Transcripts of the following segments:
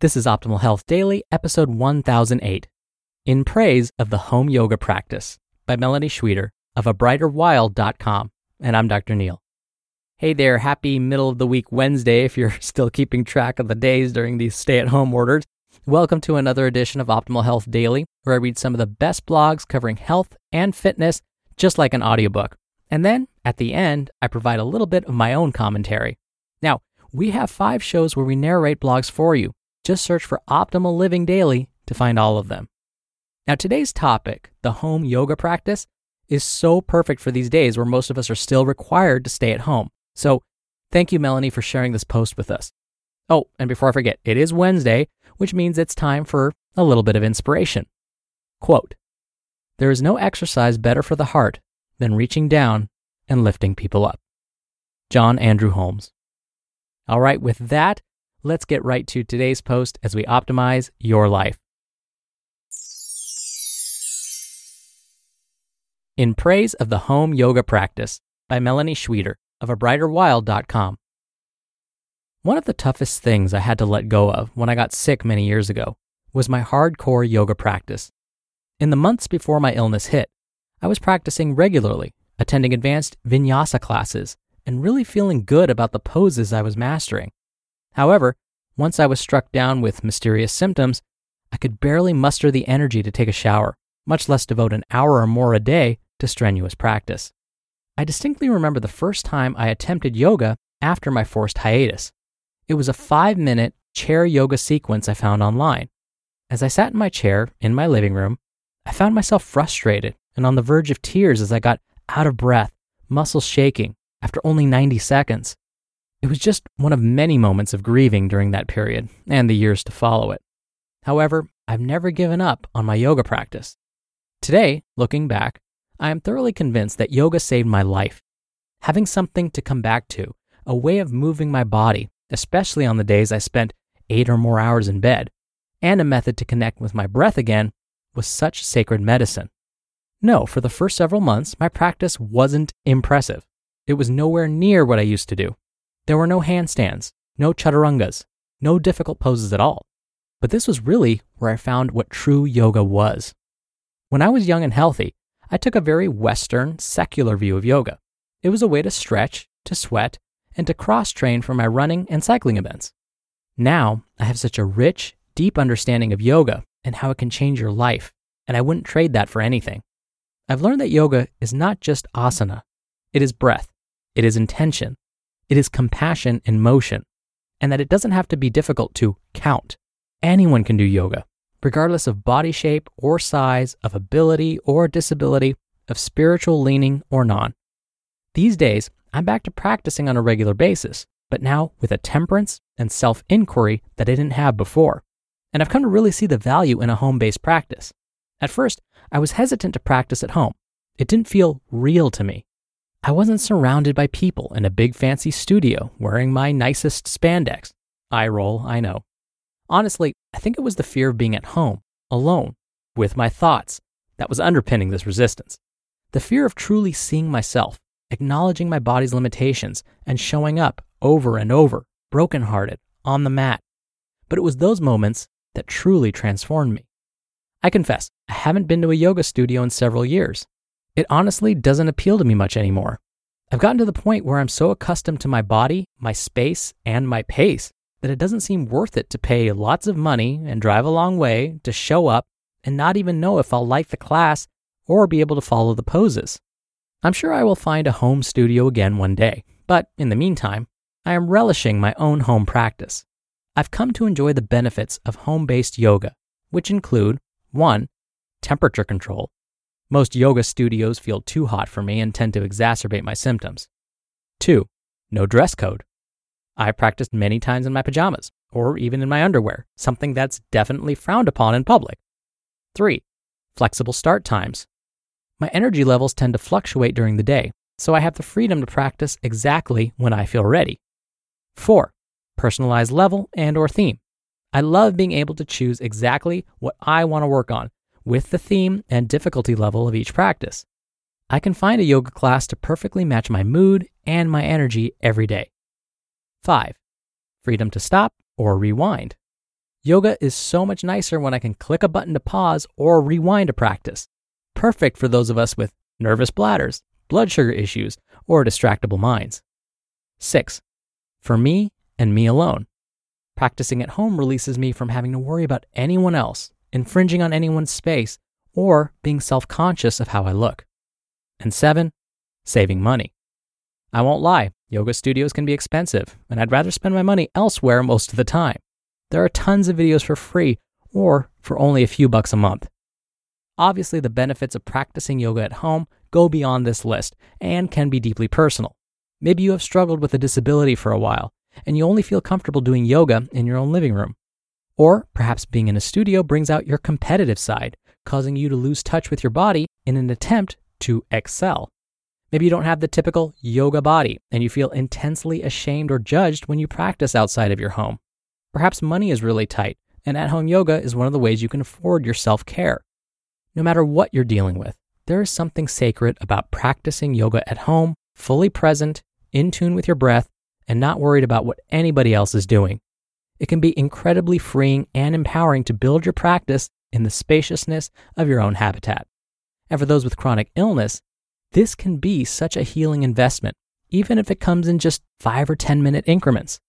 This is Optimal Health Daily, episode 1008 In Praise of the Home Yoga Practice by Melani Schweder of abrighterwild.com. And I'm Dr. Neal. Hey there, happy middle of the week Wednesday if you're still keeping track of the days during these stay at home orders. Welcome to another edition of Optimal Health Daily, where I read some of the best blogs covering health and fitness, just like an audiobook. And then, at the end, I provide a little bit of my own commentary. Now, we have five shows where we narrate blogs for you. Just search for Optimal Living Daily to find all of them. Now, today's topic, the home yoga practice, is so perfect for these days where most of us are still required to stay at home. So, thank you, Melani, for sharing this post with us. Oh, and before I forget, it is Wednesday, which means it's time for a little bit of inspiration. Quote There is no exercise better for the heart than reaching down and lifting people up. John Andrew Holmes. All right, with that, let's get right to today's post as we optimize your life. In Praise of the Home Yoga Practice by Melani Schweder of abrighterwild.com. One of the toughest things I had to let go of when I got sick many years ago was my hardcore yoga practice. In the months before my illness hit, I was practicing regularly, attending advanced vinyasa classes, and really feeling good about the poses I was mastering. However, once I was struck down with mysterious symptoms, I could barely muster the energy to take a shower, much less devote an hour or more a day to strenuous practice. I distinctly remember the first time I attempted yoga after my forced hiatus. It was a five minute chair yoga sequence I found online. As I sat in my chair in my living room, I found myself frustrated and on the verge of tears as I got out of breath, muscles shaking after only 90 seconds. It was just one of many moments of grieving during that period and the years to follow it. However, I've never given up on my yoga practice. Today, looking back, I am thoroughly convinced that yoga saved my life. Having something to come back to, a way of moving my body, especially on the days I spent eight or more hours in bed, and a method to connect with my breath again, was such sacred medicine. No, for the first several months, my practice wasn't impressive. It was nowhere near what I used to do. There were no handstands, no chaturangas, no difficult poses at all. But this was really where I found what true yoga was. When I was young and healthy, I took a very Western, secular view of yoga. It was a way to stretch, to sweat, and to cross train for my running and cycling events. Now, I have such a rich, deep understanding of yoga and how it can change your life, and I wouldn't trade that for anything. I've learned that yoga is not just asana, it is breath, it is intention, it is compassion in motion, and that it doesn't have to be difficult to count. Anyone can do yoga, regardless of body shape or size, of ability or disability, of spiritual leaning or non. These days, I'm back to practicing on a regular basis, but now with a temperance and self inquiry that I didn't have before. And I've come to really see the value in a home based practice. At first, I was hesitant to practice at home. It didn't feel real to me. I wasn't surrounded by people in a big fancy studio wearing my nicest spandex. Eye roll, I know. Honestly, I think it was the fear of being at home, alone, with my thoughts, that was underpinning this resistance. The fear of truly seeing myself, acknowledging my body's limitations, and showing up over and over, brokenhearted, on the mat. But it was those moments that truly transformed me. I confess, I haven't been to a yoga studio in several years. It honestly doesn't appeal to me much anymore. I've gotten to the point where I'm so accustomed to my body, my space, and my pace that it doesn't seem worth it to pay lots of money and drive a long way to show up and not even know if I'll like the class or be able to follow the poses. I'm sure I will find a home studio again one day, but in the meantime, I am relishing my own home practice. I've come to enjoy the benefits of home based yoga, which include 1. Temperature control. Most yoga studios feel too hot for me and tend to exacerbate my symptoms. 2. No dress code. I practiced many times in my pajamas, or even in my underwear, something that's definitely frowned upon in public. 3. Flexible start times. My energy levels tend to fluctuate during the day, so I have the freedom to practice exactly when I feel ready. 4. Personalized level and or theme. I love being able to choose exactly what I want to work on with the theme and difficulty level of each practice. I can find a yoga class to perfectly match my mood and my energy every day. 5. Freedom to stop or rewind. Yoga is so much nicer when I can click a button to pause or rewind a practice. Perfect for those of us with nervous bladders, blood sugar issues, or distractible minds. 6. For me and me alone. Practicing at home releases me from having to worry about anyone else, infringing on anyone's space, or being self conscious of how I look. And seven, saving money. I won't lie, yoga studios can be expensive, and I'd rather spend my money elsewhere most of the time. There are tons of videos for free or for only a few bucks a month. Obviously, the benefits of practicing yoga at home go beyond this list and can be deeply personal. Maybe you have struggled with a disability for a while and you only feel comfortable doing yoga in your own living room. Or perhaps being in a studio brings out your competitive side, causing you to lose touch with your body in an attempt to excel. Maybe you don't have the typical yoga body and you feel intensely ashamed or judged when you practice outside of your home. Perhaps money is really tight, and at home yoga is one of the ways you can afford your self care. No matter what you're dealing with, there is something sacred about practicing yoga at home, fully present, in tune with your breath, and not worried about what anybody else is doing. It can be incredibly freeing and empowering to build your practice in the spaciousness of your own habitat. And for those with chronic illness, this can be such a healing investment, even if it comes in just 5 or 10 minute increments.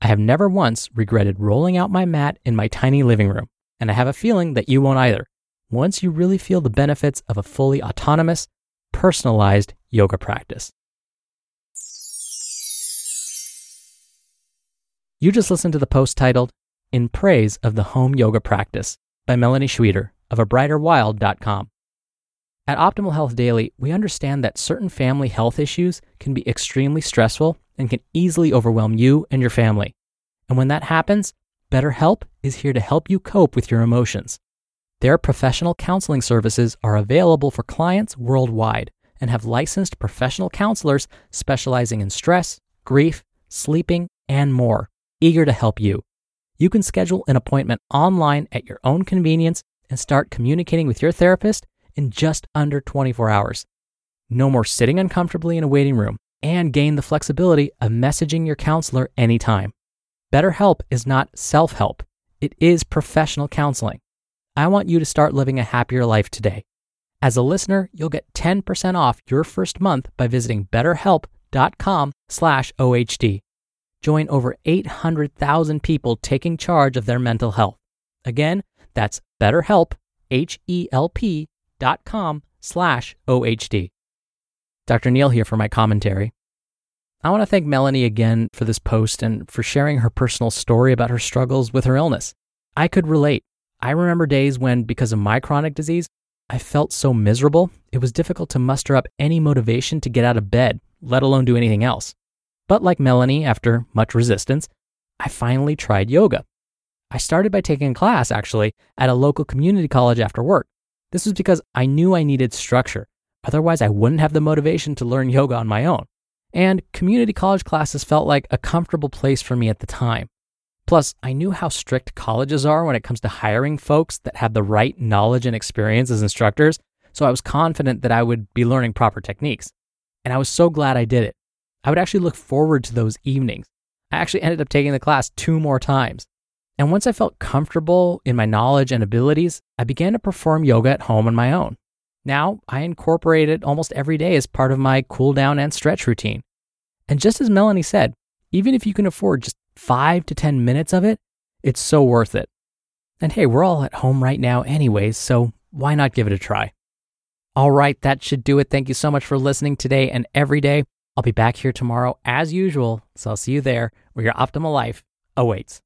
I have never once regretted rolling out my mat in my tiny living room, and I have a feeling that you won't either, once you really feel the benefits of a fully autonomous, personalized yoga practice. You just listened to the post titled In Praise of the Home Yoga Practice by Melani Schweder of abrighterwild.com. At Optimal Health Daily, we understand that certain family health issues can be extremely stressful and can easily overwhelm you and your family. And when that happens, BetterHelp is here to help you cope with your emotions. Their professional counseling services are available for clients worldwide and have licensed professional counselors specializing in stress, grief, sleeping, and more eager to help you. You can schedule an appointment online at your own convenience and start communicating with your therapist in just under 24 hours. No more sitting uncomfortably in a waiting room and gain the flexibility of messaging your counselor anytime. BetterHelp is not self help, it is professional counseling. I want you to start living a happier life today. As a listener, you'll get 10% off your first month by visiting betterhelp.com/ohd join over 800,000 people taking charge of their mental health. Again, that's BetterHelp, H-E-L-P dot com slash OHD. Dr. Neal here for my commentary. I want to thank Melani again for this post and for sharing her personal story about her struggles with her illness. I could relate. I remember days when, because of my chronic disease, I felt so miserable, it was difficult to muster up any motivation to get out of bed, let alone do anything else. But like Melani, after much resistance, I finally tried yoga. I started by taking a class, actually, at a local community college after work. This was because I knew I needed structure. Otherwise, I wouldn't have the motivation to learn yoga on my own. And community college classes felt like a comfortable place for me at the time. Plus, I knew how strict colleges are when it comes to hiring folks that have the right knowledge and experience as instructors, so I was confident that I would be learning proper techniques. And I was so glad I did it. I would actually look forward to those evenings. I actually ended up taking the class two more times. And once I felt comfortable in my knowledge and abilities, I began to perform yoga at home on my own. Now I incorporate it almost every day as part of my cool down and stretch routine. And just as Melani said, even if you can afford just five to 10 minutes of it, it's so worth it. And hey, we're all at home right now, anyways, so why not give it a try? All right, that should do it. Thank you so much for listening today and every day. I'll be back here tomorrow as usual, so I'll see you there where your optimal life awaits.